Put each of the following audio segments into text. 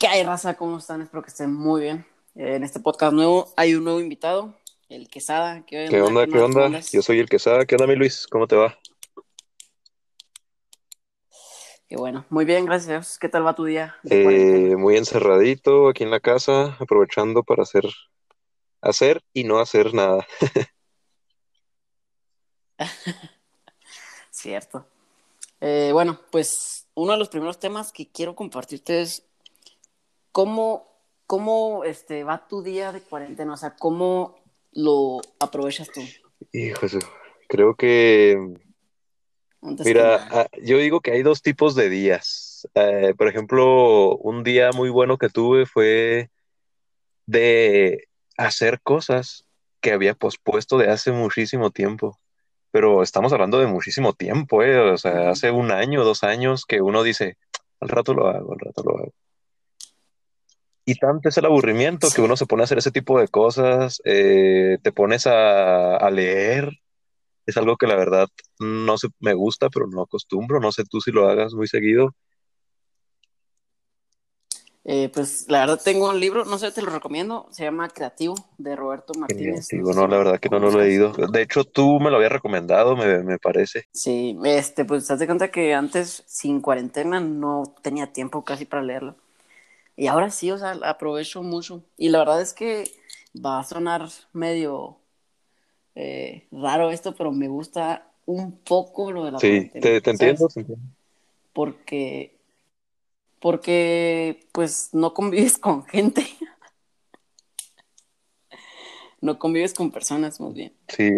¿Qué hay, raza? ¿Cómo están? Espero que estén muy bien. Eh, en este podcast nuevo hay un nuevo invitado, el Quesada. ¿Qué, ¿Qué onda? ¿Qué, onda? Yo soy el Quesada. ¿Qué onda, mi Luis? ¿Cómo te va? Qué bueno. Muy bien, gracias. ¿Qué tal va tu día? Eh, muy encerradito aquí en la casa, aprovechando para hacer, hacer y no hacer nada. Cierto. Eh, bueno, pues uno de los primeros temas que quiero compartirte es cómo, cómo este, va tu día de cuarentena, o sea, cómo lo aprovechas tú. Hijo, creo que... Mira, ah, yo digo que hay dos tipos de días. Eh, por ejemplo, un día muy bueno que tuve fue de hacer cosas que había pospuesto de hace muchísimo tiempo pero estamos hablando de muchísimo tiempo, ¿eh? O sea, hace un año, dos años que uno dice, al rato lo hago, al rato lo hago. Y tanto es el aburrimiento que uno se pone a hacer ese tipo de cosas, eh, te pones a, leer, es algo que la verdad no se, me gusta, pero no acostumbro, no sé tú si lo hagas muy seguido, eh, pues la verdad tengo un libro, no sé, te lo recomiendo, se llama Creativo de Roberto Martínez. Creativo, no, la verdad que no, lo he leído. De hecho, tú me lo habías recomendado, me, parece. Sí, este, pues te das cuenta que antes, sin cuarentena, no tenía tiempo casi para leerlo. Y ahora sí, o sea, aprovecho mucho. Y la verdad es que va a sonar medio eh, raro esto, pero me gusta un poco lo de la sí, te, te entiendo, te entiendo. Porque porque pues no convives con gente. no convives con personas, más bien. Sí,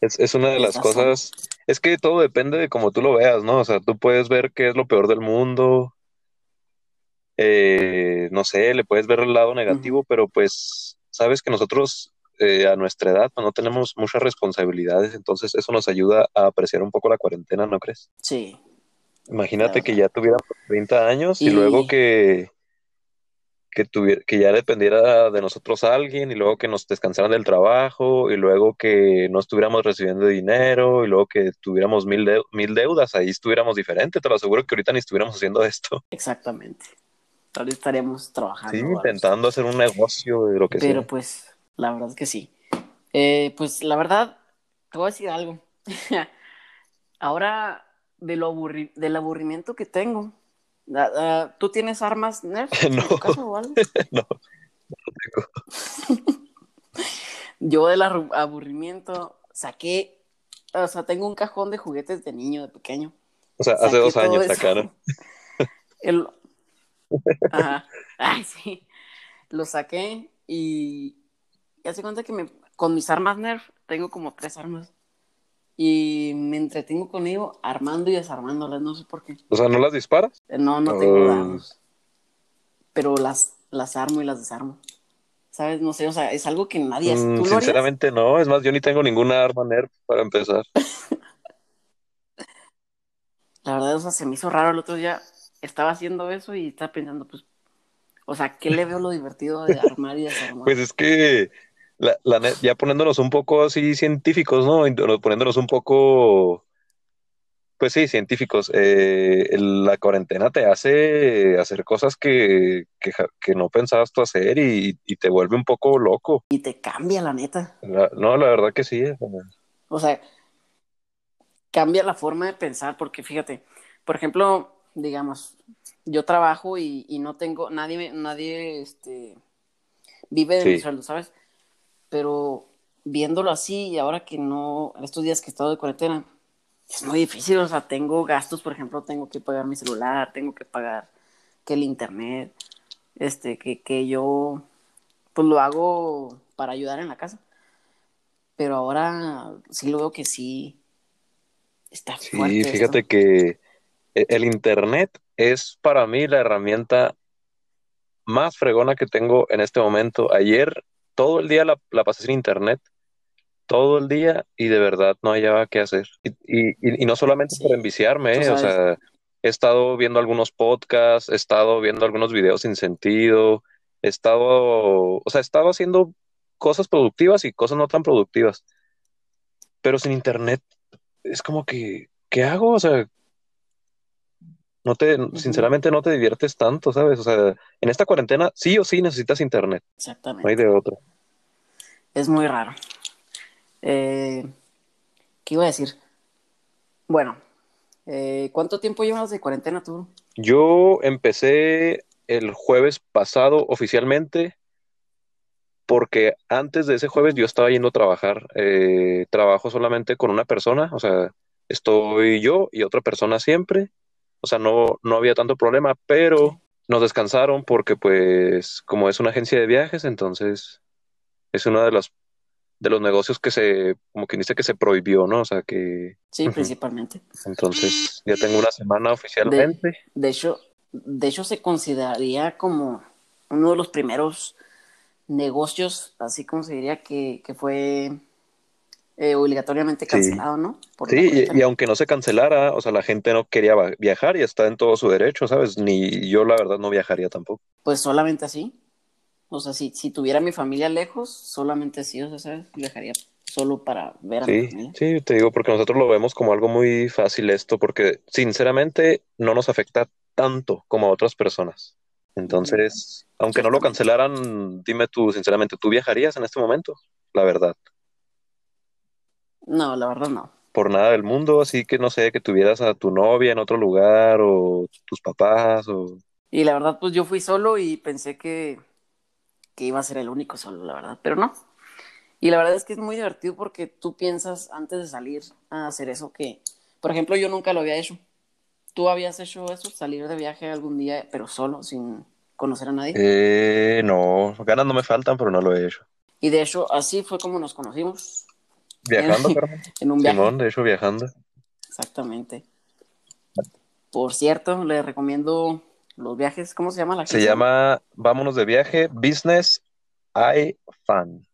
es, es, una de las cosas. Es que todo depende de cómo tú lo veas, ¿no? O sea, tú puedes ver qué es lo peor del mundo. Eh, no sé, le puedes ver el lado negativo, pero pues sabes que nosotros eh, a nuestra edad pues, no tenemos muchas responsabilidades, entonces eso nos ayuda a apreciar un poco la cuarentena, ¿no crees? Sí, Imagínate que ya tuviera 30 años y, luego que, que, que ya dependiera de nosotros alguien y luego que nos descansaran del trabajo y luego que no estuviéramos recibiendo dinero y luego que tuviéramos mil, mil deudas, ahí estuviéramos diferente. Te lo aseguro que ahorita ni estuviéramos haciendo esto. Exactamente. Ahorita estaríamos trabajando. Sí, intentando hacer un negocio de lo que sea. Pero pues, la verdad es que sí. Eh, pues la verdad, te voy a decir algo. Ahora de lo del aburrimiento que tengo. Ah, ah, ¿Tú tienes armas Nerf no. o algo? no, no tengo. Yo del aburrimiento saqué, o sea, tengo un cajón de juguetes de niño, de pequeño. O sea, hace dos años sacaron. El... Ajá. Ay, sí. Lo saqué y, y hace cuenta que me, con mis armas Nerf tengo como tres armas y me entretengo con ello armando y desarmándolas, no sé por qué. O sea, ¿no las disparas? Eh, no, no tengo dados. Pero las, las armo y las desarmo. ¿Sabes? No sé, o sea, es algo que nadie hace. Mm, sinceramente no, es más, yo ni tengo ninguna arma Nerf para empezar. La verdad, o sea, se me hizo raro el otro día. Estaba haciendo eso y estaba pensando, pues, o sea, ¿qué le veo lo divertido de armar y desarmar? Pues es que ya poniéndonos un poco así científicos, ¿no? Poniéndonos un poco, pues sí, científicos. Eh, la cuarentena te hace hacer cosas que, no pensabas tú hacer y, te vuelve un poco loco. Y te cambia, la neta. no, la verdad que sí. O sea, cambia la forma de pensar, porque fíjate, por ejemplo, digamos, yo trabajo y, no tengo, nadie, nadie, este, vive de mi sueldo, ¿sabes? pero viéndolo así, y ahora que no, en estos días que he estado de cuarentena, es muy difícil, o sea, tengo gastos, por ejemplo, tengo que pagar mi celular, tengo que pagar que el internet, este, que, que yo, pues lo hago para ayudar en la casa. Pero ahora sí lo veo que sí está fuerte. Sí, fíjate que el internet es para mí la herramienta más fregona que tengo en este momento. Ayer todo el día la, pasé sin internet, todo el día y de verdad no hallaba qué hacer. Y, no solamente por enviciarme, ¿eh? o sea, he estado viendo algunos podcasts, he estado viendo algunos videos sin sentido, he estado, o sea, he estado haciendo cosas productivas y cosas no tan productivas. Pero sin internet es como que, ¿qué hago? O sea, No te, sinceramente no te diviertes tanto, ¿sabes? O sea, en esta cuarentena sí o sí necesitas internet. Exactamente. No hay de otro. Es muy raro. Eh, ¿Qué iba a decir? Bueno, eh, ¿cuánto tiempo llevas de cuarentena tú? Yo empecé el jueves pasado oficialmente porque antes de ese jueves yo estaba yendo a trabajar. Eh, trabajo solamente con una persona, o sea, estoy yo y otra persona siempre. O sea, no, no había tanto problema, pero nos descansaron porque pues como es una agencia de viajes, entonces es uno de los de los negocios que se, como quien dice que se prohibió, ¿no? O sea que. Sí, principalmente. Entonces, ya tengo una semana oficialmente. De, hecho, de hecho, se consideraría como uno de los primeros negocios, así como se diría, que, que fue eh, obligatoriamente cancelado, ¿no? sí, y, aunque no se cancelara, o sea, la gente no quería viajar y está en todo su derecho, ¿sabes? Ni yo, la verdad, no viajaría tampoco. Pues solamente así. O sea, si, si tuviera mi familia lejos, solamente así, o sea, ¿sabes? Viajaría solo para ver a mi familia. Sí, te digo, porque nosotros lo vemos como algo muy fácil esto, porque sinceramente no nos afecta tanto como a otras personas. Entonces, aunque no lo cancelaran, dime tú, sinceramente, ¿tú viajarías en este momento? La verdad. No, la verdad no. Por nada del mundo, así que no sé, que tuvieras a tu novia en otro lugar o tus papás o... Y la verdad, pues yo fui solo y pensé que que iba a ser el único solo, la verdad, pero no. Y la verdad es que es muy divertido porque tú piensas antes de salir a hacer eso que, por ejemplo, yo nunca lo había hecho. ¿Tú habías hecho eso, salir de viaje algún día, pero solo, sin conocer a nadie? Eh, no, ganas no me faltan, pero no lo he hecho. Y de hecho, así fue como nos conocimos. Viajando, en un viaje. Simón, de hecho, viajando. Exactamente. Por cierto, le recomiendo los viajes, ¿cómo se llama la Se llama Vámonos de viaje, Business I Fan.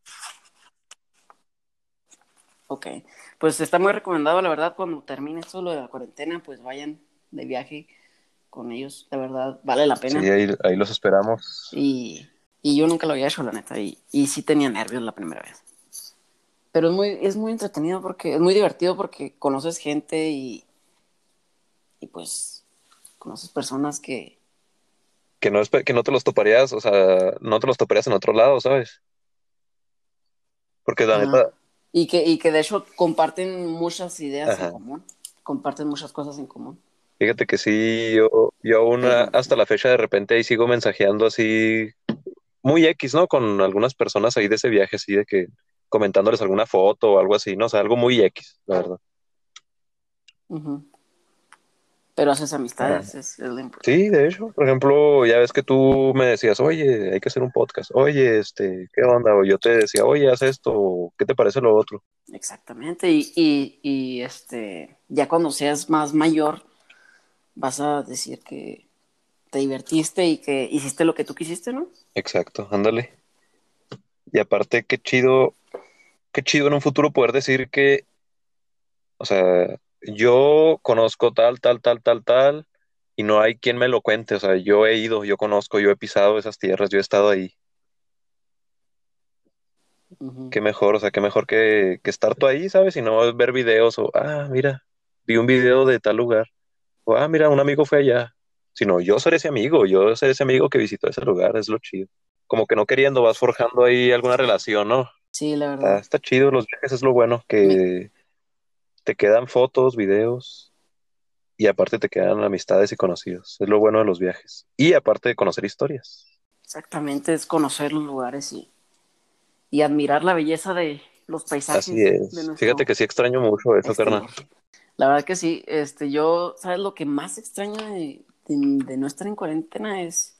Ok, pues está muy recomendado, la verdad, cuando termine esto lo de la cuarentena, pues vayan de viaje con ellos, la verdad, vale la pena. Sí, ahí, los esperamos. Y, yo nunca lo había hecho, la neta, y, y sí tenía nervios la primera vez. Pero es muy, es muy entretenido porque, es muy divertido porque conoces gente y, y pues conoces personas que, que no, que no te los toparías, o sea, no te los toparías en otro lado, ¿sabes? Porque la neta... Y que, y que de hecho comparten muchas ideas en común, comparten muchas cosas en común. Fíjate que sí, yo, yo aún hasta la fecha de repente ahí sigo mensajeando así, muy X, ¿no? Con algunas personas ahí de ese viaje, así de que comentándoles alguna foto o algo así, ¿no? O sea, algo muy X, la verdad. Pero haces amistades, es, lo importante. Sí, de hecho, por ejemplo, ya ves que tú me decías, oye, hay que hacer un podcast, oye, este, ¿qué onda? O yo te decía, oye, haz esto, ¿qué te parece lo otro? Exactamente, y, y, y este, ya cuando seas más mayor, vas a decir que te divertiste y que hiciste lo que tú quisiste, ¿no? Exacto, ándale. Y aparte, qué chido, qué chido en un futuro poder decir que, o sea, yo conozco tal, tal, tal, tal, tal, y no hay quien me lo cuente. O sea, yo he ido, yo conozco, yo he pisado esas tierras, yo he estado ahí. Qué mejor, o sea, qué mejor que, estar tú ahí, ¿sabes? Y no ver videos o, ah, mira, vi un video de tal lugar. O, ah, mira, un amigo fue allá. Sino yo ser ese amigo, yo ser ese amigo que visitó ese lugar, es lo chido. Como que no queriendo, vas forjando ahí alguna relación, ¿no? Sí, la verdad. está chido, los viajes es lo bueno, que te quedan fotos, videos y aparte te quedan amistades y conocidos. Es lo bueno de los viajes. Y aparte de conocer historias. Exactamente, es conocer los lugares y, y admirar la belleza de los paisajes. Así es. Fíjate que sí extraño mucho eso, carnal. La verdad que sí. Este, yo, ¿sabes lo que más extraño de, no estar en cuarentena? Es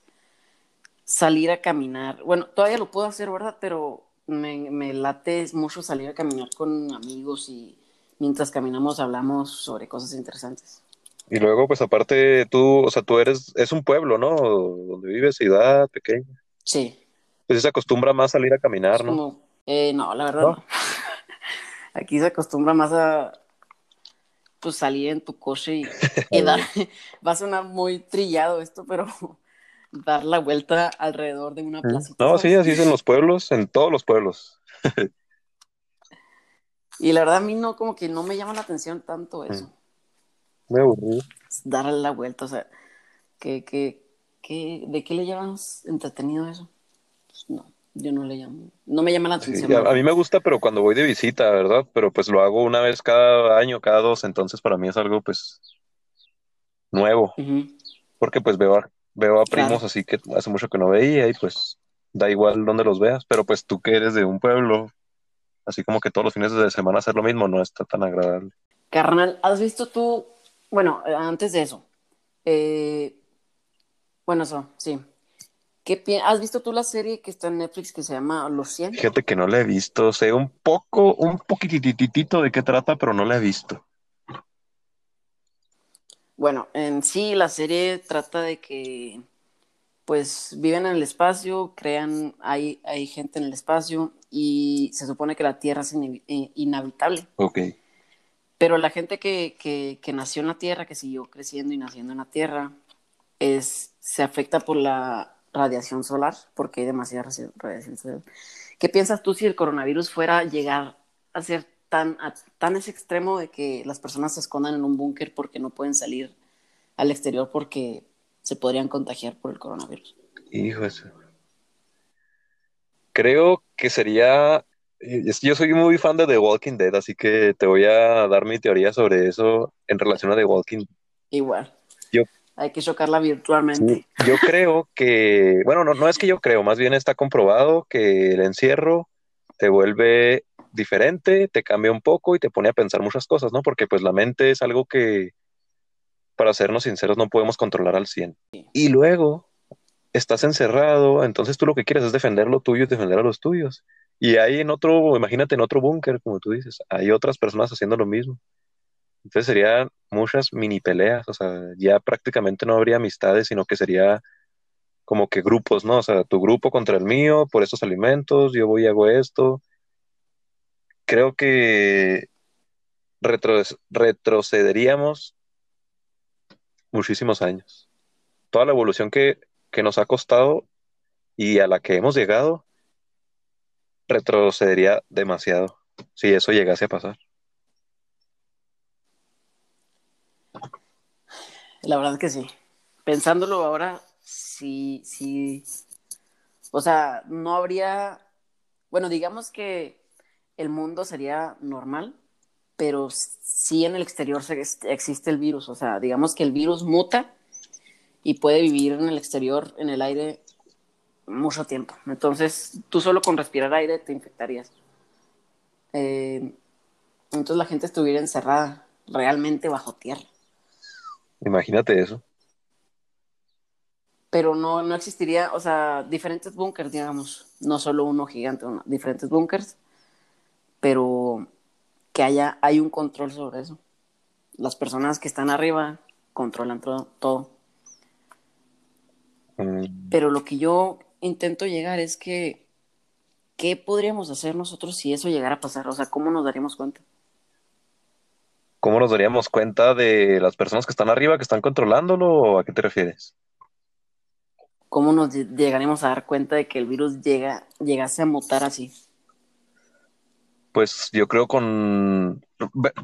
salir a caminar. Bueno, todavía lo puedo hacer, ¿verdad? Pero me, me late mucho salir a caminar con amigos y mientras caminamos hablamos sobre cosas interesantes. Y luego, pues aparte, tú, o sea, tú eres, es un pueblo, ¿no? Donde vives, ciudad pequeña. Sí. Pues se acostumbra más a salir a caminar, ¿no? Eh, no, la verdad ¿No? Aquí se acostumbra más a, pues salir en tu coche y, dar, va a sonar muy trillado esto, pero dar la vuelta alrededor de una plaza. No, sí, así es en los pueblos, en todos los pueblos. Y la verdad a mí no, como que no me llama la atención tanto eso. Me aburrido. darle la vuelta, o sea, ¿qué, qué, qué, ¿de qué le llamas entretenido eso? Pues no, yo no le llamo, no me llama la atención. a, mí me gusta, pero cuando voy de visita, ¿verdad? Pero pues lo hago una vez cada año, cada dos, entonces para mí es algo pues nuevo, porque pues veo veo a primos así que hace mucho que no veía y pues da igual donde los veas, pero pues tú que eres de un pueblo, así como que todos los fines de semana hacer lo mismo no está tan agradable. Carnal, ¿has visto tú, bueno, antes de eso, eh, bueno, eso, sí. ¿Qué ¿Has visto tú la serie que está en Netflix que se llama Los 100? Fíjate que no la he visto, sé un poco, un poquititito de qué trata, pero no la he visto. Bueno, en sí la serie trata de que pues viven en el espacio, crean, hay, hay gente en el espacio y se supone que la Tierra es eh, inhabitable. Ok. Pero la gente que, que, que, nació en la Tierra, que siguió creciendo y naciendo en la Tierra, es, se afecta por la radiación solar, porque hay demasiada radiación solar. ¿Qué piensas tú si el coronavirus fuera a llegar a ser tan, a, tan ese extremo de que las personas se escondan en un búnker porque no pueden salir al exterior porque se podrían contagiar por el coronavirus. Hijo eso. Creo que sería. Yo soy muy fan de The Walking Dead, así que te voy a dar mi teoría sobre eso en relación a The Walking Dead. Igual. Yo, Hay que chocarla virtualmente. yo creo que. Bueno, no, no es que yo creo, más bien está comprobado que el encierro te vuelve diferente, te cambia un poco y te pone a pensar muchas cosas, ¿no? Porque pues la mente es algo que para sernos sinceros, no podemos controlar al 100. Y luego estás encerrado, entonces tú lo que quieres es defender lo tuyo y defender a los tuyos. Y hay en otro, imagínate en otro búnker, como tú dices, hay otras personas haciendo lo mismo. Entonces serían muchas mini peleas, o sea, ya prácticamente no habría amistades, sino que sería como que grupos, ¿no? O sea, tu grupo contra el mío por estos alimentos, yo voy y hago esto. Creo que retrocederíamos muchísimos años. Toda la evolución que, nos ha costado y a la que hemos llegado retrocedería demasiado si eso llegase a pasar. La verdad que sí. Pensándolo ahora, sí, sí. O sea, no habría. Bueno, digamos que el mundo sería normal, pero sí en el exterior existe el virus. O sea, digamos que el virus muta y puede vivir en el exterior, en el aire, mucho tiempo. Entonces, tú solo con respirar aire te infectarías. Eh, entonces la gente estuviera encerrada realmente bajo tierra. Imagínate eso. Pero no, no existiría, o sea, diferentes búnkers, digamos, no solo uno gigante, diferentes búnkers, pero que haya, hay un control sobre eso. Las personas que están arriba controlan todo. Mm. Pero lo que yo intento llegar es que, ¿qué podríamos hacer nosotros si eso llegara a pasar? O sea, ¿cómo nos daríamos cuenta? ¿Cómo nos daríamos cuenta de las personas que están arriba, que están controlándolo? ¿O a qué te refieres? ¿Cómo nos llegaremos a dar cuenta de que el virus llega, llegase a mutar así? Pues yo creo con,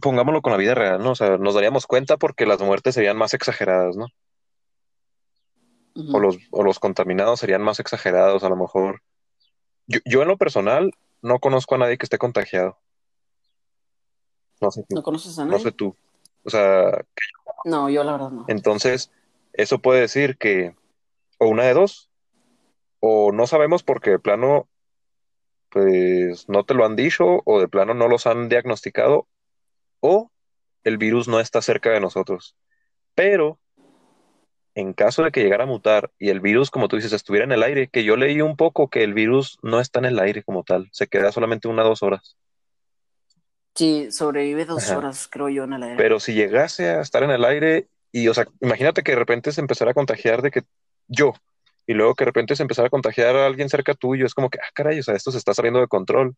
pongámoslo con la vida real, ¿no? O sea, nos daríamos cuenta porque las muertes serían más exageradas, ¿no? o, los, o los contaminados serían más exagerados, a lo mejor. Yo, en lo personal no conozco a nadie que esté contagiado. No sé tú. ¿No conoces a nadie? No sé tú. O sea... No, yo la verdad no. Entonces, eso puede decir que o una de dos, o no sabemos porque de plano pues no te lo han dicho o de plano no los han diagnosticado o el virus no está cerca de nosotros. Pero en caso de que llegara a mutar y el virus, como tú dices, estuviera en el aire, que yo leí un poco que el virus no está en el aire como tal, se queda solamente una o dos horas. Sí, sobrevive dos horas, creo yo, en el aire. Pero si llegase a estar en el aire y, o sea, imagínate que de repente se empezara a contagiar de que yo, y luego que de repente se empezara a contagiar a alguien cerca tuyo, es como que, ah, caray, o sea, esto se está saliendo de control.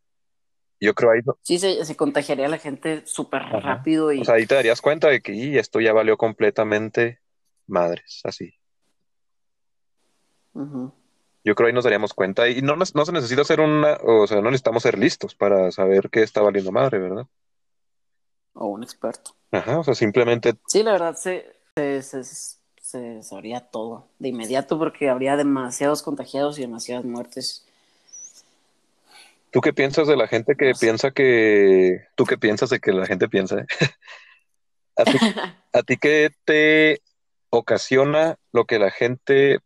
Yo creo ahí. Sí, se, se contagiaría a la gente súper rápido. Y... O sea, ahí te darías cuenta de que esto ya valió completamente madres, así. Yo creo ahí nos daríamos cuenta. Y no, no se necesita hacer una. O sea, no necesitamos ser listos para saber qué está valiendo madre, ¿verdad? O un experto. Ajá, o sea, simplemente. Sí, la verdad, se, se, se, sabría todo de inmediato porque habría demasiados contagiados y demasiadas muertes. ¿Tú qué piensas de la gente que piensa que... ¿Tú qué piensas de que la gente piensa? Eh? ¿A, ti, ¿A ti qué te ocasiona lo que la gente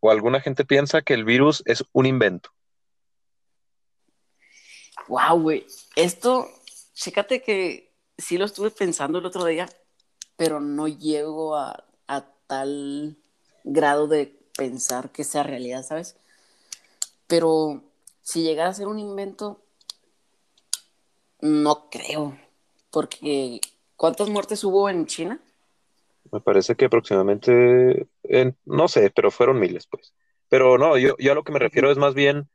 o alguna gente piensa que el virus es un invento? Wow, güey. Esto, chécate que sí lo estuve pensando el otro día, pero no llego a, tal grado de pensar que sea realidad, ¿sabes? Pero si llegara a ser un invento, no creo, porque ¿cuántas muertes hubo en China? Me parece que aproximadamente, no sé, pero fueron miles, pues. Pero no, yo, yo a lo que me refiero es más bien,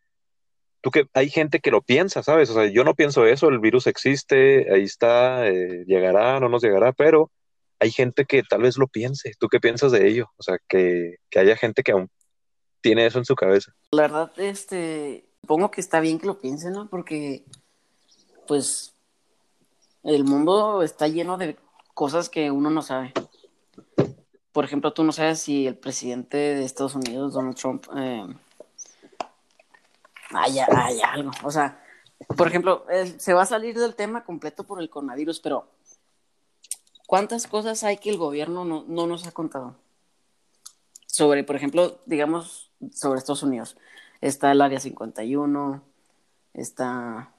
tú que hay gente que lo piensa, ¿sabes? O sea, yo no pienso eso, el virus existe, ahí está, eh, llegará, no nos llegará, pero hay gente que tal vez lo piense. ¿Tú qué piensas de ello? O sea, que, haya gente que aún tiene eso en su cabeza. La verdad, este, supongo que está bien que lo piensen, ¿no? Porque, pues, el mundo está lleno de cosas que uno no sabe por ejemplo, tú no sabes si el presidente de Estados Unidos, Donald Trump, eh, haya, algo. O sea, por ejemplo, se va a salir del tema completo por el coronavirus, pero ¿cuántas cosas hay que el gobierno no, no nos ha contado? Sobre, por ejemplo, digamos, sobre Estados Unidos. Está el Área 51, está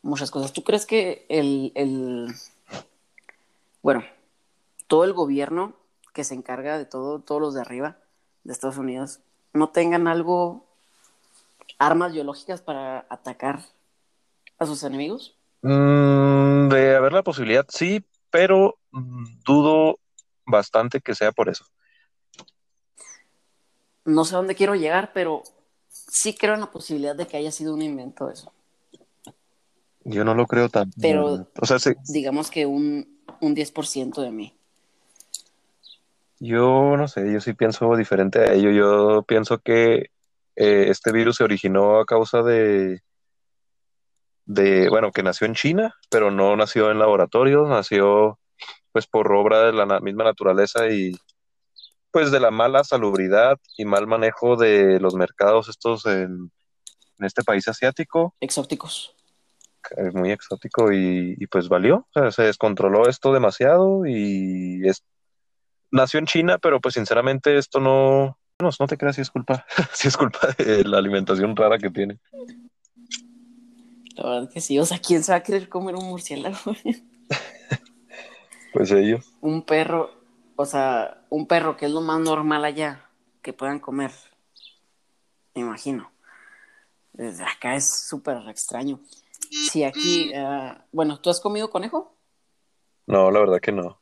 muchas cosas. ¿Tú crees que el, el bueno, todo el gobierno que se encarga de todo, todos los de arriba de Estados Unidos, no tengan algo, armas biológicas para atacar a sus enemigos? Mm, de haber la posibilidad, sí, pero dudo bastante que sea por eso. No sé a dónde quiero llegar, pero sí creo en la posibilidad de que haya sido un invento eso. Yo no lo creo tanto. Pero, o sea, digamos que un, un 10% de mí. Yo no sé, yo sí pienso diferente a ello. Yo pienso que eh, este virus se originó a causa de, de, bueno, que nació en China, pero no nació en laboratorios, nació pues por obra de la misma naturaleza y pues de la mala salubridad y mal manejo de los mercados estos en, este país asiático. Exóticos. Es muy exótico y, y pues valió, o sea, se descontroló esto demasiado y es, nació en China, pero pues sinceramente esto no, no, no te creas si es culpa, si es culpa de la alimentación rara que tiene. La verdad que sí, o sea, ¿quién se va a querer comer un murciélago? pues ellos. Un perro, o sea, un perro que es lo más normal allá que puedan comer, me imagino. Desde acá es súper extraño. Si aquí, uh, bueno, ¿tú has comido conejo? No, la verdad que no.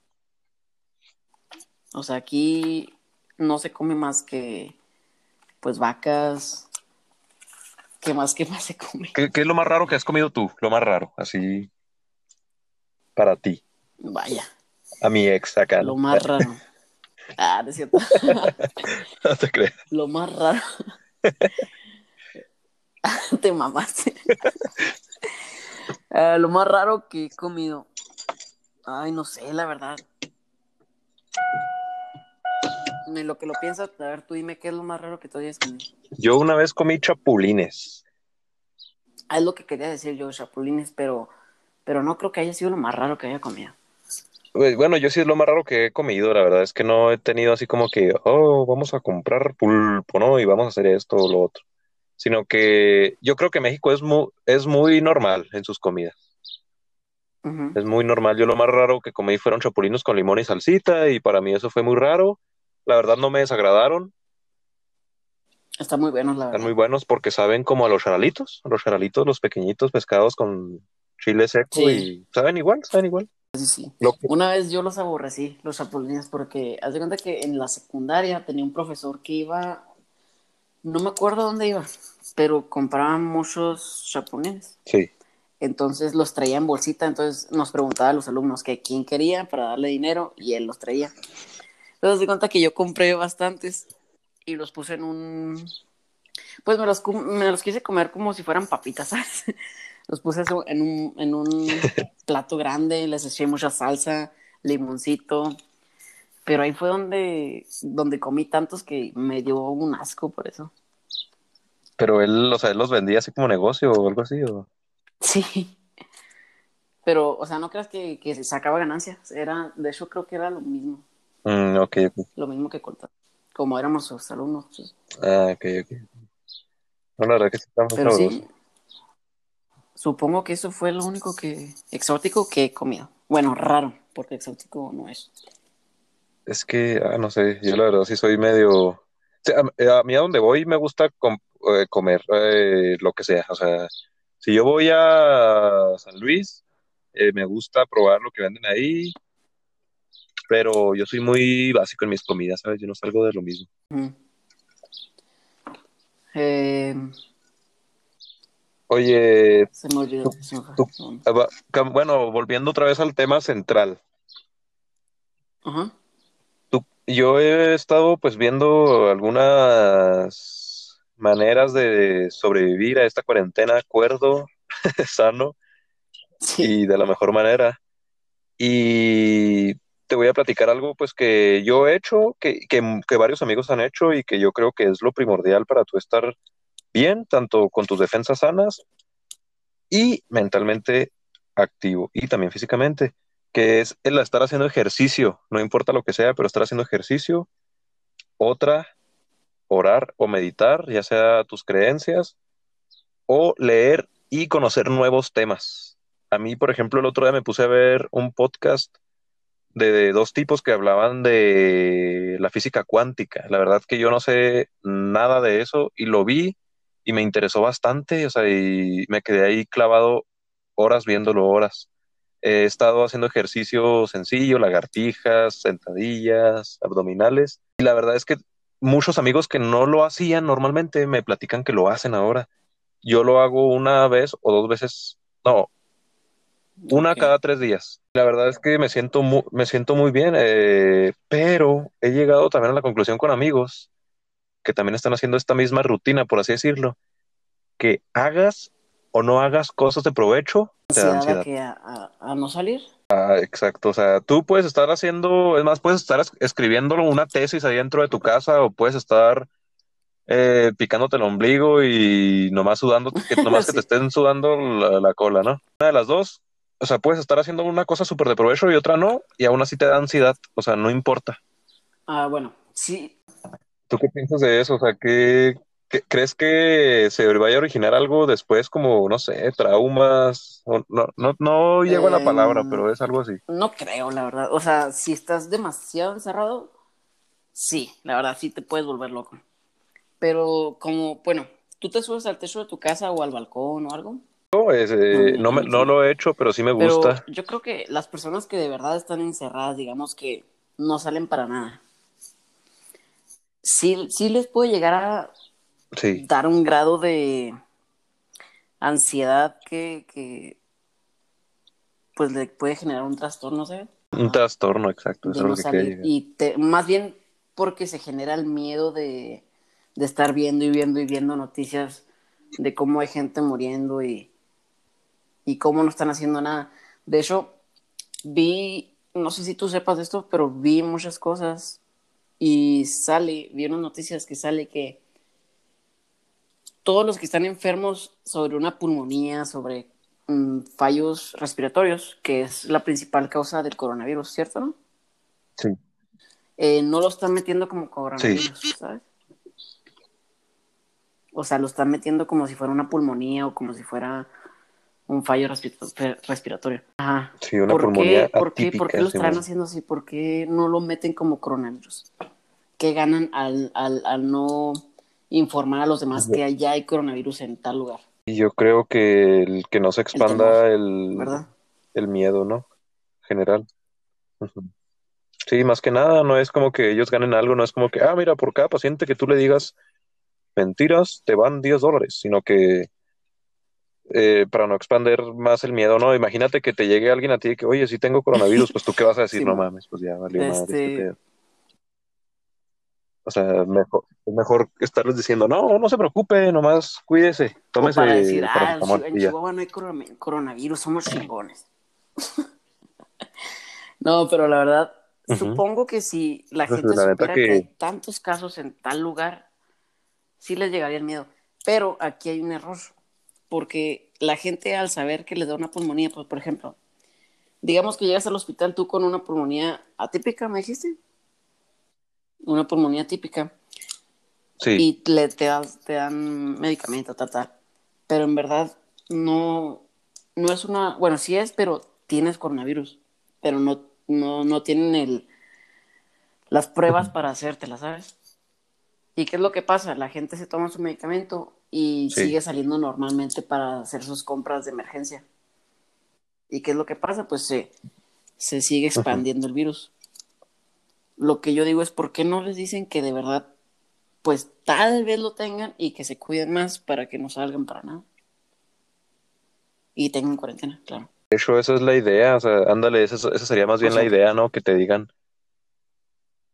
O sea, aquí no se come más que, pues, vacas. ¿Qué más, qué más se come? ¿Qué, es lo más raro que has comido tú? Lo más raro, así, para ti. Vaya. A mi ex acá. Lo más raro. Ah, de cierto. no te crees. Lo más raro. te mamaste. Ah, lo más raro que he comido. Ay, no sé, la verdad en lo que lo piensas, a ver, tú dime qué es lo más raro que tú hayas comido. Yo una vez comí chapulines. Ah, es lo que quería decir yo, chapulines, pero, pero no creo que haya sido lo más raro que haya comido. Pues, bueno, yo sí es lo más raro que he comido, la verdad es que no he tenido así como que, oh, vamos a comprar pulpo, ¿no? Y vamos a hacer esto o lo otro. Sino que yo creo que México es muy, es muy normal en sus comidas. Es muy normal. Yo lo más raro que comí fueron chapulinos con limón y salsita y para mí eso fue muy raro. La verdad no me desagradaron. Están muy buenos, la verdad. Están muy buenos porque saben como a los charalitos, los charalitos, los pequeñitos pescados con chile seco y saben igual, saben igual. Sí, sí. Una vez yo los aborrecí, los chapulines, porque haz de cuenta que en la secundaria tenía un profesor que iba, no me acuerdo dónde iba, pero compraban muchos chapulines. Sí. Entonces los traía en bolsita, entonces nos preguntaba a los alumnos que quién quería para darle dinero y él los traía. Entonces di cuenta que yo compré bastantes y los puse en un... Pues me los, me los quise comer como si fueran papitas, ¿sabes? Los puse en un, en un plato grande, les eché mucha salsa, limoncito, Pero ahí fue donde, donde comí tantos que me dio un asco por eso. Pero él, o sea, él los vendía así como negocio o algo así, ¿o? Sí. Pero, o sea, no creas que, que sacaba ganancias. Era, de hecho, creo que era lo mismo. Mm, ok, Lo mismo que cortar. Como éramos sus alumnos. Pues. Ah, ok, ok. No, la verdad que está muy Pero sí, supongo que eso fue lo único que exótico que he comido. Bueno, raro, porque exótico no es. Es que, ah, no sé, yo la verdad sí soy medio... a, mí a donde voy me gusta eh, comer eh, lo que sea. O sea, si yo voy a San Luis, eh, me gusta probar lo que venden ahí, pero yo soy muy básico en mis comidas, ¿sabes? Yo no salgo de lo mismo. Oye, se me olvidó. Ah, bueno, volviendo otra vez al tema central. Ajá. yo he estado pues viendo algunas maneras de sobrevivir a esta cuarentena acuerdo, sano y de la mejor manera. Y te voy a platicar algo pues que yo he hecho, que, que, varios amigos han hecho y que yo creo que es lo primordial para tú estar bien, tanto con tus defensas sanas y mentalmente activo y también físicamente, que es el estar haciendo ejercicio, no importa lo que sea, pero estar haciendo ejercicio. Otra, orar o meditar, ya sea tus creencias, o leer y conocer nuevos temas. A mí, por ejemplo, el otro día me puse a ver un podcast de dos tipos que hablaban de la física cuántica. La verdad que yo no sé nada de eso y lo vi y me interesó bastante, o sea, y me quedé ahí clavado horas viéndolo, horas. He estado haciendo ejercicio sencillo, lagartijas, sentadillas, abdominales, y la verdad es que muchos amigos que no lo hacían normalmente me platican que lo hacen ahora yo lo hago una vez o dos veces, no, una cada tres días. La verdad es que me siento muy, me siento muy bien, eh, pero he llegado también a la conclusión con amigos que también están haciendo esta misma rutina, por así decirlo, que hagas o no hagas cosas de provecho, te da ansiedad. a, no salir? Ah, exacto, o sea, tú puedes estar haciendo, es más, puedes estar escribiendo una tesis ahí dentro de tu casa o puedes estar eh, picándote el ombligo y nomás sudando, que nomás que te estén sudando la, cola, ¿no? Una de las dos, o sea, puedes estar haciendo una cosa súper de provecho y otra no, y aún así te da ansiedad, o sea, no importa. Ah, bueno, sí. ¿Tú qué piensas de eso? O sea, ¿qué, crees que se vaya a originar algo después como, no sé, traumas? no, no, no llego a la palabra, em, pero es algo así. No creo, la verdad. O sea, si estás demasiado encerrado, sí, la verdad, sí te puedes volver loco. Pero como, bueno, ¿tú te subes al techo de tu casa o al balcón o algo? No, eh, no, no, lo he hecho, pero sí me gusta. yo creo que las personas que de verdad están encerradas, digamos que no salen para nada, sí, sí les puede llegar a dar un grado de ansiedad que, que pues le puede generar un trastorno, ¿sabes? Un trastorno, exacto. De no salir. Y más bien porque se genera el miedo de de estar viendo y viendo y viendo noticias de cómo hay gente muriendo y, y cómo no están haciendo nada. De hecho, vi, no sé si tú sepas de esto, pero vi muchas cosas y sale, vi unas noticias que sale que todos los que están enfermos sobre una pulmonía, sobre mm, fallos respiratorios, que es la principal causa del coronavirus, ¿cierto? No? Sí. Eh, no lo están metiendo como coronavirus, ¿sabes? O sea, lo están metiendo como si fuera una pulmonía o como si fuera un fallo respiratorio. Ajá. Sí, una pulmonía ¿Por qué, ¿Por qué lo están haciendo así? ¿Por qué no lo meten como coronavirus? ¿Qué ganan al, al, al no informar a los demás que ya hay coronavirus en tal lugar? Y yo creo que el que no se expanda el, el, miedo, ¿no? General. Sí, más que nada, no es como que ellos ganen algo, no es como que, ah, mira, por cada paciente que tú le digas mentiras, te van 10 dólares, sino que eh, para no expander más el miedo, ¿no? Imagínate que te llegue alguien a ti que, oye, si tengo coronavirus, pues tú qué vas a decir, no mames, pues ya valió este... madre. O sea, mejor, es mejor estarles diciendo, no, no se preocupe, nomás cuídese, tómese. para decir, ah, en Chihuahua no hay coronavirus, somos chingones. no, pero la verdad, supongo que si la gente supiera que... hay tantos casos en tal lugar, sí les llegaría el miedo. Pero aquí hay un error, porque la gente al saber que le da una pulmonía, pues por ejemplo, digamos que llegas al hospital tú con una pulmonía atípica, ¿me dijiste? Una pulmonía típica. Sí. Y te, te dan medicamento, tal, tal. Pero en verdad no, no es una, bueno, sí es, pero tienes coronavirus, pero no, no, no tienen el, las pruebas para hacértela, ¿sabes? ¿Y qué es lo que pasa? La gente se toma su medicamento y sigue saliendo normalmente para hacer sus compras de emergencia. ¿Y qué es lo que pasa? Pues se, se sigue expandiendo el virus. Lo que yo digo es, ¿por qué no les dicen que de verdad, pues tal vez lo tengan y que se cuiden más para que no salgan para nada? Y tengan cuarentena, claro. De hecho, esa es la idea, o sea, ándale, esa, sería más bien la idea, ¿no? Que te digan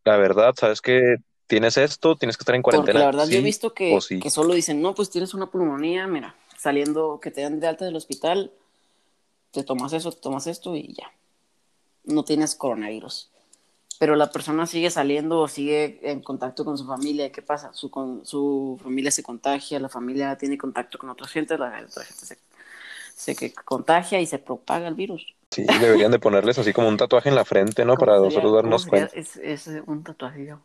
la verdad, sabes que tienes esto, tienes que estar en cuarentena. Porque la verdad, yo he visto que, que solo dicen, no, pues tienes una pulmonía, mira, saliendo, que te dan de alta del hospital, te tomas eso, te tomas esto y ya. No tienes coronavirus. Pero la persona sigue saliendo o sigue en contacto con su familia. ¿Qué pasa? Su, con, su familia se contagia, la familia tiene contacto con otra gente, la otra gente se se que contagia y se propaga el virus. Sí, deberían de ponerles así como un tatuaje en la frente, ¿no? Para nosotros darnos cuenta. Es, es, un tatuaje, digamos.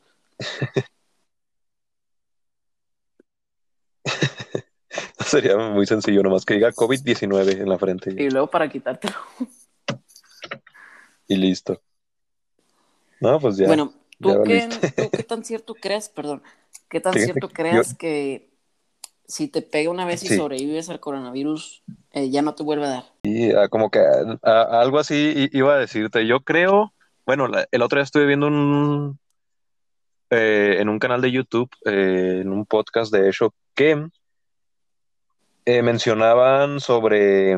Sería muy sencillo, nomás que diga COVID-19 en la frente. Y luego para quitártelo. Y listo. No, pues ya. Bueno, ¿tú, qué, qué, tan cierto crees, perdón, qué tan cierto crees que si te pega una vez y sobrevives al coronavirus, eh, ya no te vuelve a dar. Y ah, como que ah, algo así iba a decirte. Yo creo, bueno, el otro día estuve viendo un eh, en un canal de YouTube, eh, en un podcast de hecho, que mencionaban sobre,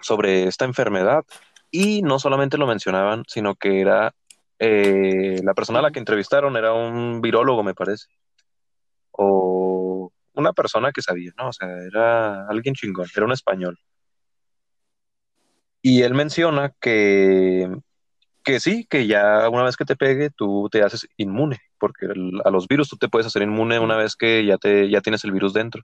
sobre esta enfermedad. Y no solamente lo mencionaban, sino que era la persona a la que entrevistaron era un virólogo, me parece. O una persona que sabía, ¿no? O sea, era alguien chingón, era un español. Y él menciona que, que sí, que ya una vez que te pegue, tú te haces inmune, porque a los virus tú te puedes hacer inmune una vez que ya, te, ya tienes el virus dentro.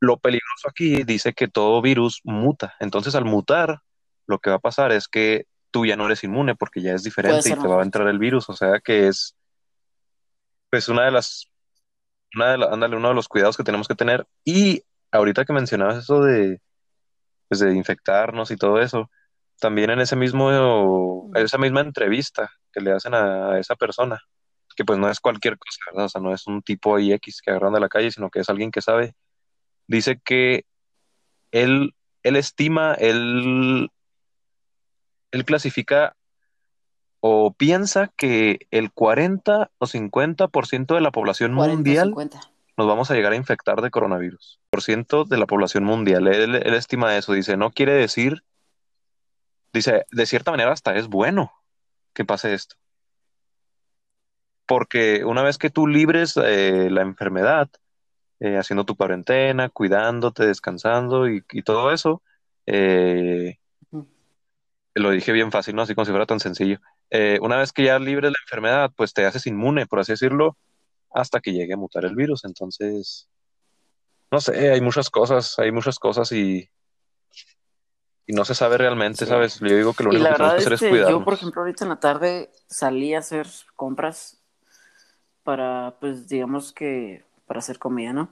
Lo peligroso aquí dice que todo virus muta. Entonces, al mutar, lo que va a pasar es que tú ya no eres inmune porque ya es diferente y te va a entrar el virus. O sea que es pues una de las una de ándale, uno de los cuidados que tenemos que tener. Y ahorita que mencionabas eso de, pues de infectarnos y todo eso, también en ese mismo, esa misma entrevista que le hacen a, esa persona, que pues no es cualquier cosa, ¿verdad? O sea, no es un tipo X que agarran de la calle, sino que es alguien que sabe, dice que él, él estima, él, él clasifica o piensa que el 40 o 50% de la población mundial nos vamos a llegar a infectar de coronavirus. Por ciento de la población mundial. Él, estima eso. Dice, no quiere decir, dice, de cierta manera hasta es bueno que pase esto. Porque una vez que tú libres eh, la enfermedad, eh, haciendo tu cuarentena, cuidándote, descansando y, todo eso, eh, lo dije bien fácil, ¿no? Así como si fuera tan sencillo. Una vez que ya libres la enfermedad, pues te haces inmune, por así decirlo, hasta que llegue a mutar el virus. Entonces, no sé, hay muchas cosas, hay muchas cosas y, y no se sabe realmente, ¿sabes? Yo digo que lo único que tenemos que hacer es cuidar. Yo, por ejemplo, ahorita en la tarde salí a hacer compras para, pues, digamos que, para hacer comida, ¿no?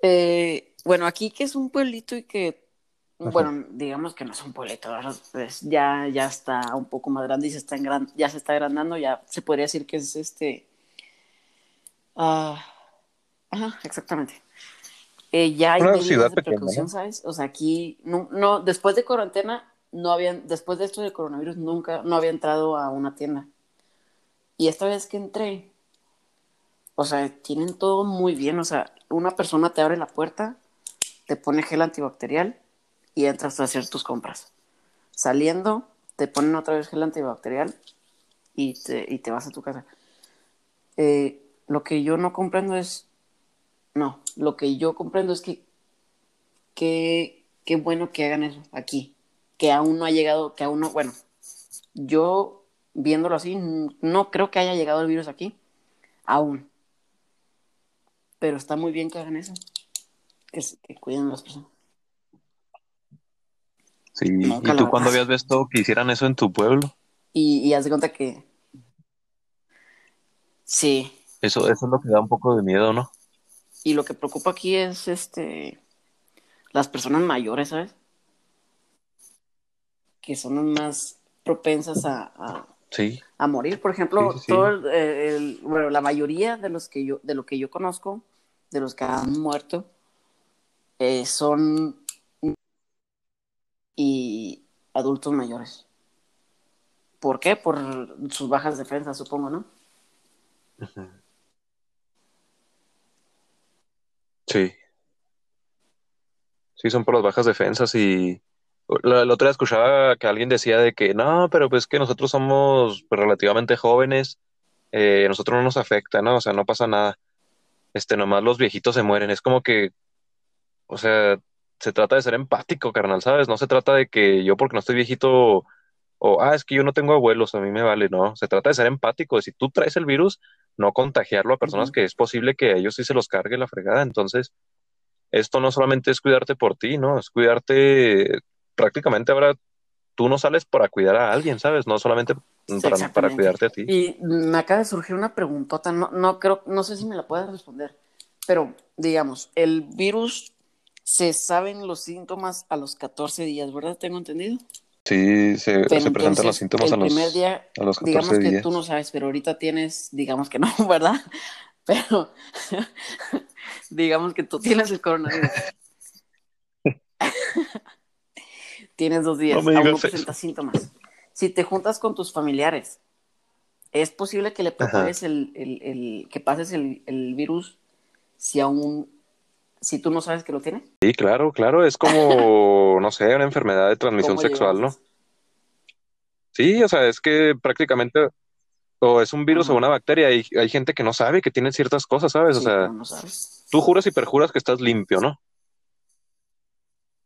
Eh, bueno, aquí que es un pueblito y que bueno, digamos que no es un pueblito, pues ya, ya está un poco más grande y se está en ya se está agrandando, ya se podría decir que es este. ah ajá, exactamente. Eh, ya hay medidas de precaución, ¿sabes? O sea, aquí, no, no, después de cuarentena, no habían, después de esto del coronavirus, nunca, no había entrado a una tienda. Y esta vez que entré, o sea, tienen todo muy bien, o sea, una persona te abre la puerta, te pone gel antibacterial y entras a hacer tus compras. Saliendo, te ponen otra vez gel antibacterial y te, y te vas a tu casa. Eh, lo que yo no comprendo es, no, lo que yo comprendo es que qué bueno que hagan eso aquí, que aún no ha llegado, que aún no, bueno, yo viéndolo así, no creo que haya llegado el virus aquí, aún. Pero está muy bien que hagan eso, que, cuiden a las personas. Sí, ¿y tú cuándo habías visto que hicieran eso en tu pueblo? Y, y haz de cuenta que... Sí. Eso, eso es lo que da un poco de miedo, ¿no? Y lo que preocupa aquí es este las personas mayores, ¿sabes? Que son las más propensas a, a, morir. Por ejemplo, todo el, bueno, la mayoría de los que yo, de lo que yo conozco, de los que han muerto, eh, son y adultos mayores. ¿Por qué? Por sus bajas defensas, supongo, ¿no? Sí. Sí, son por las bajas defensas y la, otra vez escuchaba que alguien decía de que no, pero pues que nosotros somos pues, relativamente jóvenes, eh, nosotros no nos afecta, ¿no? O sea, no pasa nada. Este, nomás los viejitos se mueren. Es como que, o sea, se trata de ser empático, carnal, ¿sabes? No se trata de que yo porque no estoy viejito o, ah, es que yo no tengo abuelos, a mí me vale, no. Se trata de ser empático, de si tú traes el virus, no contagiarlo a personas que es posible que a ellos sí se los cargue la fregada. Entonces, esto no solamente es cuidarte por ti, ¿no? Es cuidarte prácticamente ahora tú no sales para cuidar a alguien, ¿sabes? No solamente para, cuidarte a ti. Y me acaba de surgir una preguntota, no, no creo, no sé si me la puedes responder, pero digamos, el virus se saben los síntomas a los 14 días, ¿verdad? ¿Tengo entendido? Sí, se, presentan los síntomas a los, primer día, a los 14 digamos que tú no sabes, pero ahorita tienes, digamos que no, ¿verdad? Pero digamos que tú tienes el coronavirus. tienes dos días, aún no presentas síntomas. Si te juntas con tus familiares, es posible que le pases el, el, que pases el, el virus si aún si tú no sabes que lo tienes. Sí, claro, claro, es como, no sé, una enfermedad de transmisión sexual, ¿no? Sí, o sea, es que prácticamente o es un virus o una bacteria y hay gente que no sabe que tiene ciertas cosas, ¿sabes? o sea, tú juras y perjuras que estás limpio, ¿no?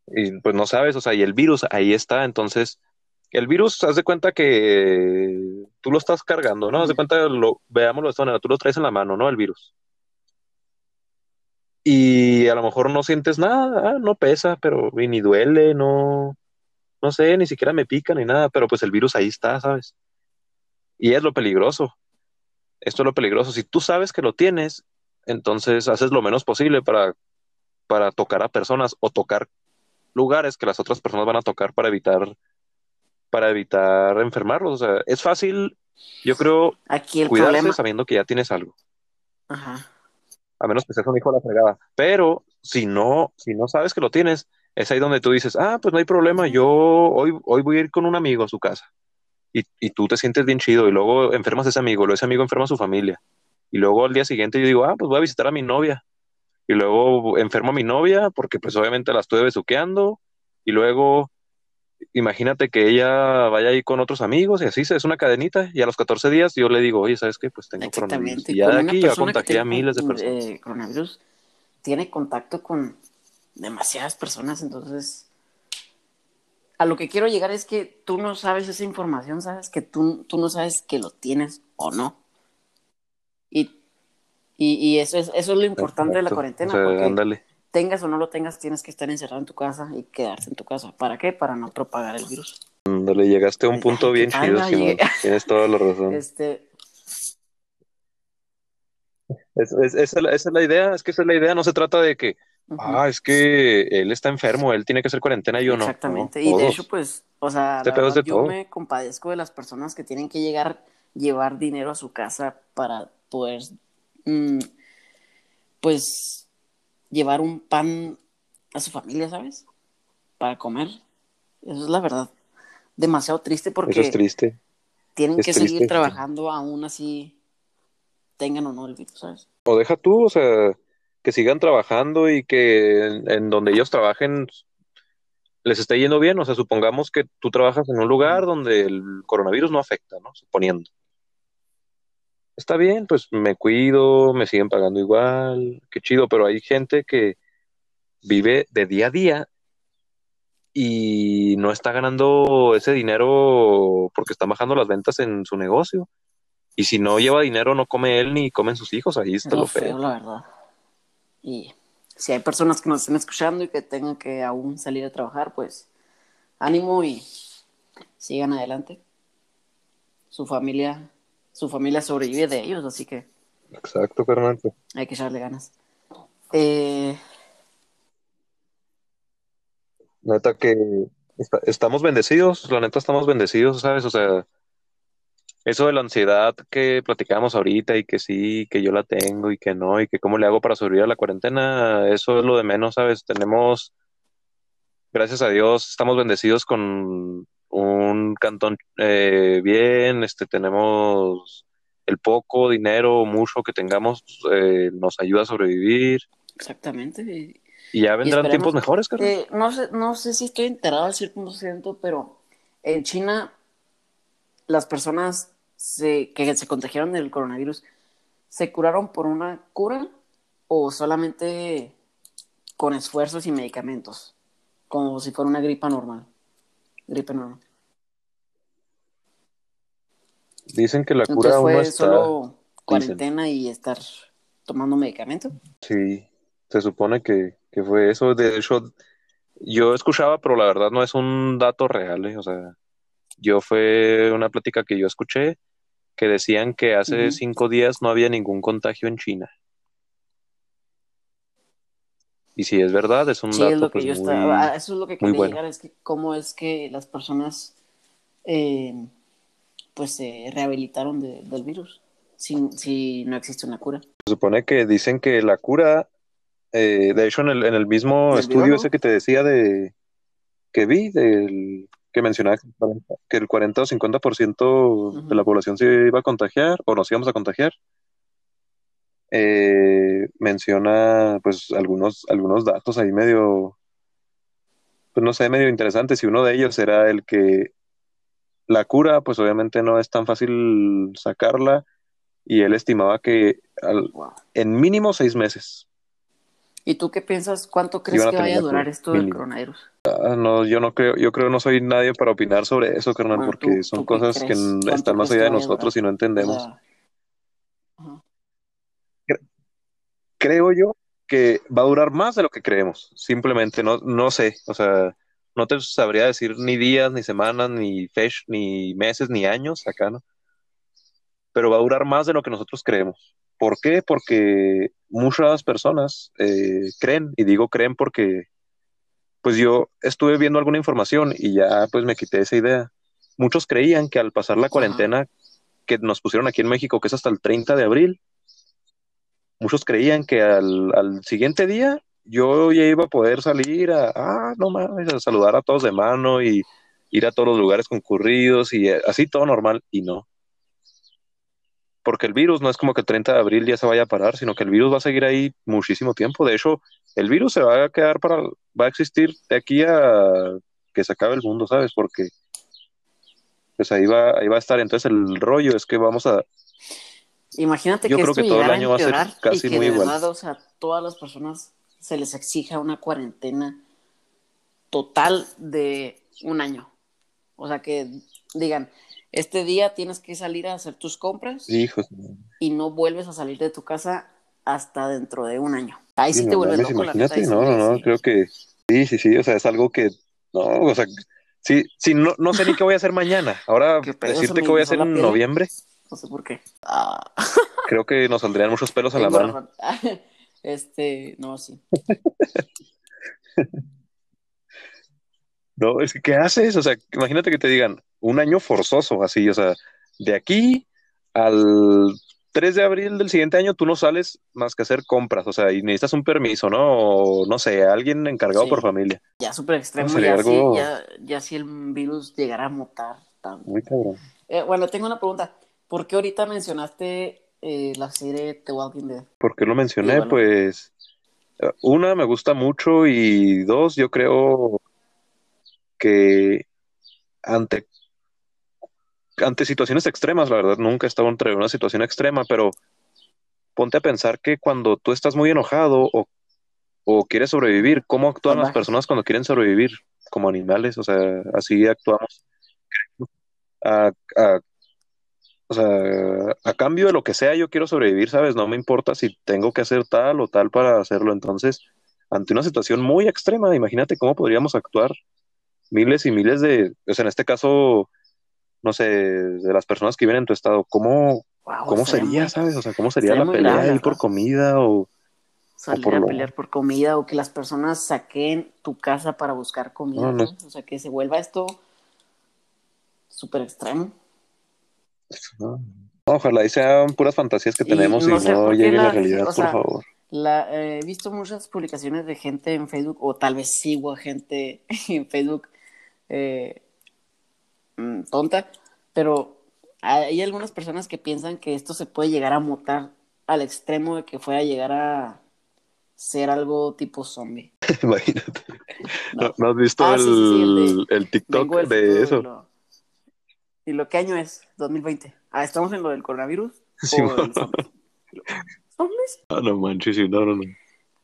Y pues no sabes, o sea, y el virus ahí está, entonces el virus, haz de cuenta que tú lo estás cargando, ¿no? Haz de cuenta, lo, veámoslo de esta manera, tú lo traes en la mano, ¿no? El virus. Y a lo mejor no sientes nada, ah, no pesa, pero ni duele, no, no sé, ni siquiera me pica ni nada, pero pues el virus ahí está, ¿sabes? Y es lo peligroso. Esto es lo peligroso. Si tú sabes que lo tienes, entonces haces lo menos posible para, para tocar a personas o tocar lugares que las otras personas van a tocar para evitar para evitar enfermarlos. O sea, es fácil, yo creo, Aquí el cuidarse sabiendo que ya tienes algo. Ajá. A menos que seas un hijo de la fregada. Pero si no, si no sabes que lo tienes, es ahí donde tú dices, ah, pues no hay problema, yo hoy, hoy voy a ir con un amigo a su casa y, tú te sientes bien chido y luego enfermas a ese amigo, luego ese amigo enferma a su familia. Y luego al día siguiente yo digo, ah, pues voy a visitar a mi novia y luego enfermo a mi novia porque pues obviamente la estuve besuqueando. Y luego imagínate que ella vaya ahí con otros amigos y así es una cadenita y a los 14 días yo le digo, oye, ¿sabes qué? Pues tengo coronavirus. Y ya de aquí ya contagié a miles de personas. Eh, coronavirus tiene contacto con demasiadas personas, entonces a lo que quiero llegar es que tú no sabes esa información, sabes que tú, tú no sabes que lo tienes o no. Y, y, eso, es, eso es lo importante de la cuarentena. porque tengas o no lo tengas, tienes que estar encerrado en tu casa y quedarse en tu casa. ¿Para qué? Para no propagar el virus. Ándale, llegaste a un punto bien chido, Simón. Tienes toda la razón. Este... esa es la idea, es que esa es la idea, no se trata de que Ah, es que él está enfermo, él tiene que hacer cuarentena y yo no. Exactamente, y de hecho, pues, o sea, este yo me compadezco de las personas que tienen que llegar, llevar dinero a su casa para poder, mm, pues, llevar un pan a su familia, ¿sabes? Para comer. Eso es la verdad. Demasiado triste porque. Eso es triste. Tienen que seguir trabajando aún así, tengan o no el virus, ¿sabes? O deja tú, o sea que sigan trabajando y que en, donde ellos trabajen les esté yendo bien. O sea, supongamos que tú trabajas en un lugar donde el coronavirus no afecta, ¿no? Suponiendo. Está bien, pues me cuido, me siguen pagando igual, qué chido, pero hay gente que vive de día a día y no está ganando ese dinero porque está bajando las ventas en su negocio. Y si no lleva dinero, no come él ni comen sus hijos. Ahí está lo, feo. La verdad. Y si hay personas que nos estén escuchando y que tengan que aún salir a trabajar, pues ánimo y sigan adelante. Su familia, su familia sobrevive de ellos, así que. Exacto, Fernando. Hay que echarle ganas. Eh, Neta que estamos bendecidos, la neta estamos bendecidos, ¿sabes? O sea, eso de la ansiedad que platicamos ahorita y que sí, que yo la tengo y que no, y que cómo le hago para sobrevivir a la cuarentena, eso es lo de menos, ¿sabes? Tenemos, gracias a Dios, estamos bendecidos con un cantón eh, bien, este, tenemos el poco dinero o mucho que tengamos, eh, nos ayuda a sobrevivir. Exactamente. Y ya vendrán tiempos mejores, eh, no, sé, no sé si estoy enterado al 100%, pero en China las personas que se contagiaron del coronavirus se curaron por una cura o solamente con esfuerzos y medicamentos, como si fuera una gripa normal. Gripe normal. Dicen que la cura fue está, solo cuarentena y estar tomando medicamento. Sí, se supone que, fue eso. De hecho, yo escuchaba, pero la verdad no es un dato real. ¿eh? O sea, yo fue una plática que yo escuché que decían que hace cinco días no había ningún contagio en China. Y si es verdad, es un dato es lo que pues, yo estaba, eso es lo que quería llegar, es que cómo es que las personas eh, pues se rehabilitaron del virus si, si no existe una cura. Se supone que dicen que la cura eh, de hecho, en el, en el mismo estudio ese que te decía de que vi, del que mencionaba que el 40 o 50% de la población se iba a contagiar o nos íbamos a contagiar, eh, menciona pues algunos, algunos datos ahí medio, pues no sé, medio interesantes y uno de ellos era el que la cura pues obviamente no es tan fácil sacarla y él estimaba que en mínimo seis meses ¿Y tú qué piensas? ¿Cuánto crees que vaya a durar esto del coronavirus? Ah, no, yo no creo, yo creo no soy nadie para opinar sobre eso, carnal, porque son cosas que están más allá de nosotros y no entendemos. Creo yo que va a durar más de lo que creemos, simplemente, no, no sé, o sea, no te sabría decir ni días, ni semanas, ni fesh, ni meses, ni años acá, ¿no? Pero va a durar más de lo que nosotros creemos. ¿Por qué? Porque muchas personas eh, creen, y digo creen porque pues yo estuve viendo alguna información y ya pues me quité esa idea. Muchos creían que al pasar la cuarentena que nos pusieron aquí en México, que es hasta el 30 de abril, muchos creían que al, siguiente día yo ya iba a poder salir a, ah, no mames, a saludar a todos de mano y ir a todos los lugares concurridos y así todo normal, y no porque el virus no es como que el 30 de abril ya se vaya a parar, sino que el virus va a seguir ahí muchísimo tiempo. De hecho, el virus se va a quedar para, va a existir de aquí a que se acabe el mundo, ¿sabes? Porque pues ahí va, ahí va a estar. Entonces el rollo es que vamos a... Imagínate Yo creo que todo el año va a ser casi muy igual. o sea, todas las personas se les exija una cuarentena total de un año. O sea, que digan, este día tienes que salir a hacer tus compras y no vuelves a salir de tu casa hasta dentro de un año. Ahí sí, te vuelves loco. Imagínate, no, no, no, creo que sí, sí, sí, o sea, es algo que, no, o sea, sí, sí, no, no sé ni qué voy a hacer mañana. Ahora, decirte qué voy a hacer en noviembre. No sé por qué. Ah. Creo que nos saldrían muchos pelos a la mano. Este, no, sí. no, es que, ¿qué haces? O sea, imagínate que te digan, un año forzoso, así, o sea, de aquí al 3 de abril del siguiente año tú no sales más que hacer compras, o sea, y necesitas un permiso, ¿no? O no sé, alguien encargado por familia. Ya súper extremo, ya, ya, si el virus llegara a mutar. Muy cabrón. Eh, bueno, tengo una pregunta. ¿Por qué ahorita mencionaste eh, la serie The Walking Dead? ¿Por qué lo mencioné? Pues, eh, una, me gusta mucho y dos, yo creo que ante ante situaciones extremas, la verdad, nunca he estado entre una situación extrema, pero ponte a pensar que cuando tú estás muy enojado o, quieres sobrevivir, ¿cómo actúan las personas cuando quieren sobrevivir? como animales, o sea, así actuamos. A, o sea, a cambio de lo que sea, yo quiero sobrevivir, ¿sabes? No me importa si tengo que hacer tal o tal para hacerlo. Entonces, ante una situación muy extrema, imagínate cómo podríamos actuar miles y miles de, o sea, en este caso, no sé, de las personas que viven en tu estado, ¿cómo, cómo sería, sabes? O sea, ¿cómo sería la pelea ahí por comida o salir a pelear por comida o que las personas saquen tu casa para buscar comida, o sea, que se vuelva esto súper extremo. Ojalá y sean puras fantasías que tenemos y no, lleguen a la realidad, por favor. Eh, he visto muchas publicaciones de gente en Facebook, o tal vez sigo a gente en Facebook eh, mm, tonta, pero hay algunas personas que piensan que esto se puede llegar a mutar al extremo de que fuera a llegar a ser algo tipo zombie. Imagínate. No. has visto ah, el, el, TikTok de eso? Y lo, qué año es? 2020. Ah, ¿estamos en lo del coronavirus? Sí, ¿Zombies? Ah, no manches, no, no, no.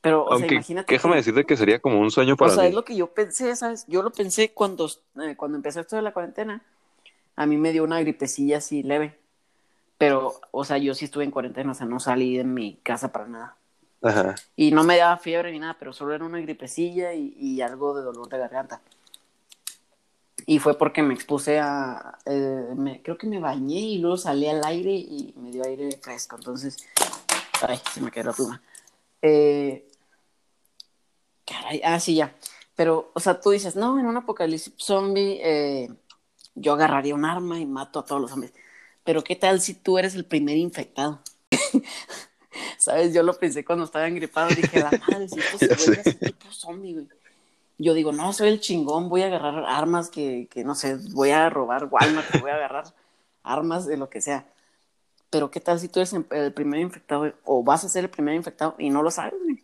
Pero, o sea, imagínate. Déjame decirte que sería como un sueño para O sea, es lo que yo pensé, ¿sabes? Yo lo pensé cuando, eh, cuando empezó esto de la cuarentena. A mí me dio una gripecilla así leve. Pero, o sea, yo sí estuve en cuarentena, o sea, no salí de mi casa para nada. Y no me daba fiebre ni nada, pero solo era una gripecilla y, algo de dolor de garganta. Y fue porque me expuse a. Eh, creo que me bañé y luego salí al aire y me dio aire fresco. Entonces. Ay, se me quedó la pluma. Eh, caray, ah, sí, ya. Pero, o sea, tú dices, no, en un apocalipsis zombie, eh, yo agarraría un arma y mato a todos los zombies. Pero, ¿qué tal si tú eres el primer infectado? ¿Sabes? Yo lo pensé cuando estaba engripado. Dije, la madre, si esto se vuelve así tipo zombie, güey. Yo digo, no, soy el chingón, voy a agarrar armas que, que no sé, voy a robar Walmart, voy a agarrar armas de lo que sea. Pero ¿qué tal si tú eres el primer infectado o vas a ser el primer infectado y no lo sabes, güey?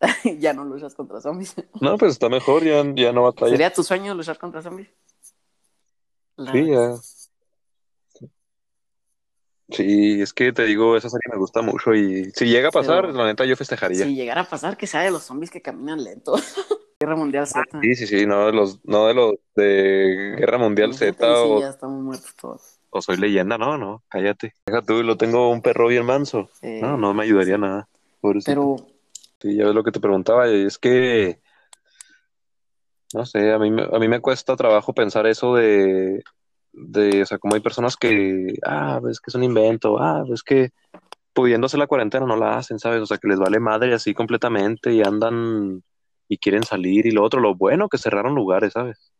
ya no luchas contra zombies. no, pues está mejor, ya, ya no batalla. ¿Sería tu sueño luchar contra zombies? Sí, ya. Sí, es que te digo, esa serie me gusta mucho y si llega a pasar, la neta yo festejaría. Si llegara a pasar, que sea de los zombies que caminan lento. Guerra Mundial Z. sí, sí, sí, no de los, no de los de Guerra Mundial Z o... ya estamos muertos todos. O soy leyenda, no, no, cállate. Deja tú, lo tengo un perro bien manso. no, no me ayudaría nada. Pero... Sí, ya ves lo que te preguntaba, es que... No sé, a mí, a mí me cuesta trabajo pensar eso de de, o sea, como hay personas que, ah, ves que es un invento, ah, ves que pudiendo hacer la cuarentena no la hacen, ¿sabes? O sea, que les vale madre así completamente y andan y quieren salir y lo otro, lo bueno que cerraron lugares, ¿sabes?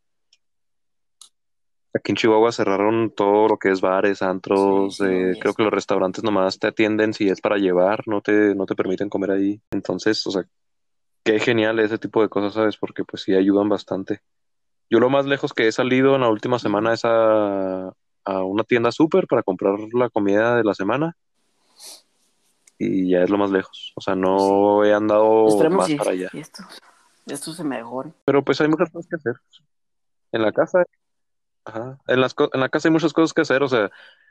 Aquí en Chihuahua cerraron todo lo que es bares, antros, eh, creo que los restaurantes nomás te atienden si es para llevar, no te, no te permiten comer ahí. Entonces, o sea, qué genial ese tipo de cosas, ¿sabes? Porque pues sí ayudan bastante. Yo lo más lejos que he salido en la última semana es a, una tienda súper para comprar la comida de la semana. Y ya es lo más lejos. O sea, no he andado más para allá. esto, esto se mejore. Pero pues hay muchas cosas que hacer. En la casa, ajá, en, las, en la casa hay muchas cosas que hacer. O sea,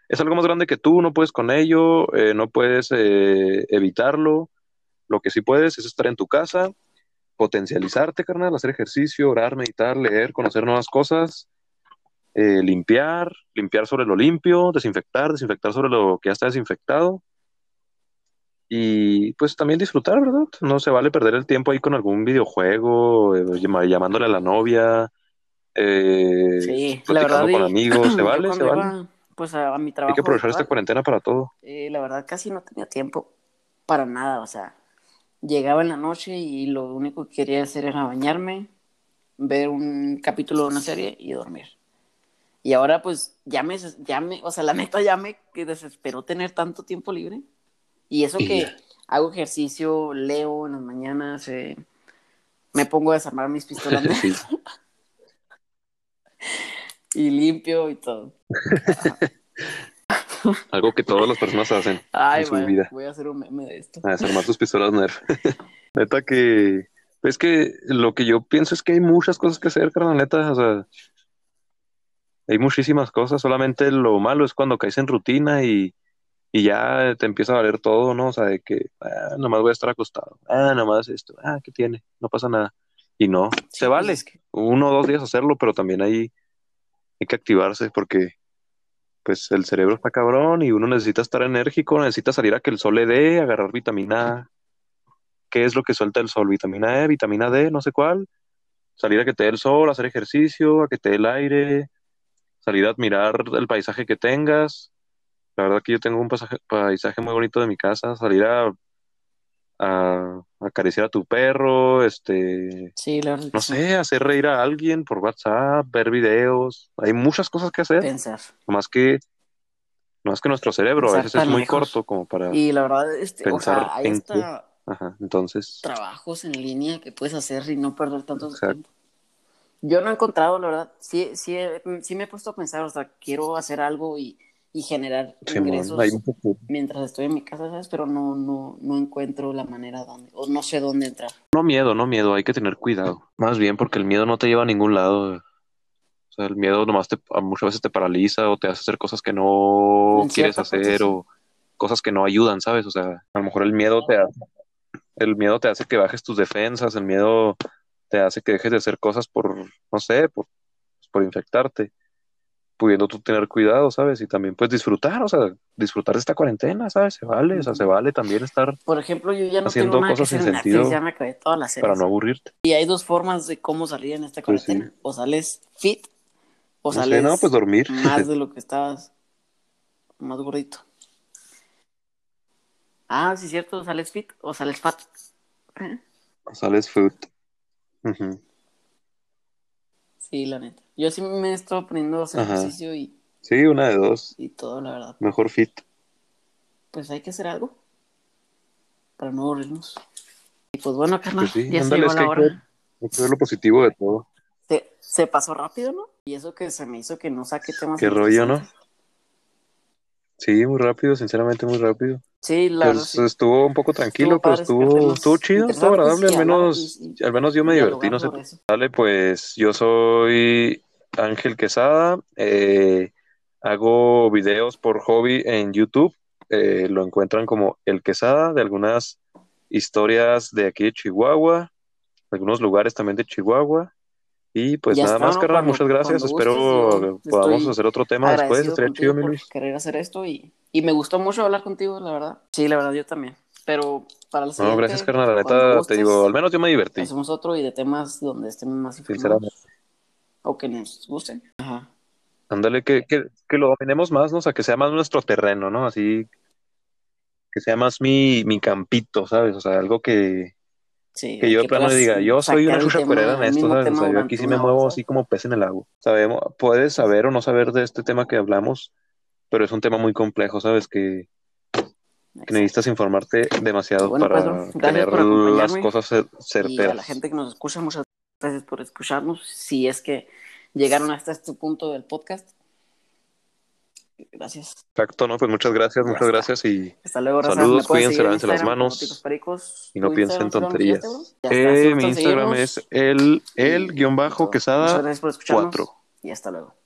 es algo más grande que tú, no puedes con ello, eh, no puedes eh, evitarlo. Lo que sí puedes es estar en tu casa, potencializarte, carnal, hacer ejercicio, orar, meditar, leer, conocer nuevas cosas, eh, limpiar, limpiar sobre lo limpio, desinfectar, desinfectar sobre lo que ya está desinfectado. Y pues también disfrutar, ¿verdad? No se vale perder el tiempo ahí con algún videojuego, eh, llamándole a la novia, eh, sí, la verdad, con amigos, se vale, se vale. pues a, mi trabajo. Hay que aprovechar esta cuarentena para todo. la verdad, casi no tenía tiempo para nada, o sea, llegaba en la noche y lo único que quería hacer era bañarme, ver un capítulo de una serie y dormir. Y ahora pues ya me, ya me, o sea, la neta ya me que desesperó tener tanto tiempo libre. Y eso que hago ejercicio, leo en las mañanas, eh, me pongo a desarmar mis pistolas y limpio y todo. Algo que todas las personas hacen en su vida. Voy a hacer un meme de esto. A desarmar tus pistolas Nerf. neta que. Es que lo que yo pienso es que hay muchas cosas que hacer, carnal, neta. O sea, hay muchísimas cosas. Solamente lo malo es cuando caes en rutina y, y ya te empieza a valer todo, ¿no? O sea, de que, ah, nomás voy a estar acostado, ah, nomás esto, ah, ¿qué tiene? No pasa nada. Y no, se vale, uno o dos días hacerlo, pero también hay, hay que activarse porque pues el cerebro está cabrón y uno necesita estar enérgico, necesita salir a que el sol le dé, agarrar vitamina A. ¿Qué es lo que suelta el sol? Vitamina E, vitamina D, no sé cuál. Salir a que te dé el sol, hacer ejercicio, a que te dé el aire, salir a admirar el paisaje que tengas. La verdad que yo tengo un paisaje muy bonito de mi casa, salir a, a, acariciar a tu perro, este, sí, la no sé, hacer reír a alguien por WhatsApp, ver videos, hay muchas cosas que hacer. Pensar. Más que, es que nuestro cerebro a veces es muy corto como para y la verdad, este, pensar o en Ajá, entonces. Trabajos en línea que puedes hacer y no perder tanto tiempo. Yo no he encontrado, la verdad, sí, sí, sí me he puesto a pensar, o sea, quiero hacer algo y, y generar ingresos mientras estoy en mi casa, ¿sabes? Pero no, no, no encuentro la manera donde, o no sé dónde entrar. No miedo, no miedo, hay que tener cuidado. Más bien porque el miedo no te lleva a ningún lado. O sea, el miedo nomás te, muchas veces te paraliza o te hace hacer cosas que no quieres hacer o cosas que no ayudan, ¿sabes? O sea, a lo mejor el miedo te hace, el miedo te hace que bajes tus defensas, el miedo te hace que dejes de hacer cosas por, no sé, por, por infectarte, pudiendo tú tener cuidado, ¿sabes? Y también puedes disfrutar, o sea, disfrutar de esta cuarentena, ¿sabes? Se vale, o sea, se vale también estar por ejemplo, yo ya no haciendo tengo cosas sin sentido ya me acabé todas las para no aburrirte. Y hay dos formas de cómo salir en esta Pues cuarentena, o sales fit o No sé, sales no, pues dormir. más de lo que estabas más gordito. Ah, sí, cierto, sales fit o sales fat. ¿Eh? Sales food. Sí, la neta. Yo sí me he estado poniendo a hacer Ajá. ejercicio y, Sí, una de dos. y todo, la verdad. Mejor fit. Pues hay que hacer algo para no aburrirnos. Y pues bueno, carnal, Pues sí, ya se ándale, llegó es que la hay que, hora. hay que ver lo positivo de todo. Se, se pasó rápido, ¿no? Y eso que se me hizo que no saque temas. Qué rollo, ¿no? Sí, muy rápido, sinceramente muy rápido. Sí, la Pues sí. estuvo un poco tranquilo, Estuvo pero sacar estuvo, estuvo chido, estuvo agradable, al menos, y- y al menos yo me divertí, no sé. Dale, pues yo soy Ángel Quesada, eh, hago videos por hobby en YouTube, eh, lo encuentran como El Quesada, de algunas historias de aquí de Chihuahua, algunos lugares también de Chihuahua. Y pues Ya nada está, más, ¿no? Cuando- muchas gracias. Espero podamos hacer otro tema después. Estaría chido, mi Luis. querer hacer esto y, y me gustó mucho hablar contigo, la verdad. Sí, la verdad, yo también. Pero para la No, siguiente, gracias, carnal. La neta, te digo, al menos yo me divertí, hacemos otro y de temas donde estemos más sinceramente. o que nos gusten. Ajá. Ándale, que, que, que lo dominemos más, ¿no? O sea, que sea más nuestro terreno, ¿no? Así, que sea más mi, mi campito, ¿sabes? O sea, algo que, Sí, que yo de plano diga, yo soy una chucha cuerera en esto, ¿sabes? O sea, yo aquí sí me muevo así como pez en el agua. Sabemos, puedes saber o no saber de este tema que hablamos, pero es un tema muy complejo, ¿sabes? Que, que necesitas informarte demasiado Bueno, para Pedro, tener por las cosas cer- Y a certeras. la gente que nos escucha, muchas gracias por escucharnos. Si es que llegaron hasta este punto del podcast, gracias. Exacto, ¿no? Pues muchas gracias, muchas gracias y Hasta luego, raza. Saludos, cuídense, lávense las manos y no ¿Tu piensen tonterías. Eh, mi Instagram es el, el guion bajo quesada Muchas gracias por escucharnos 4. y hasta luego.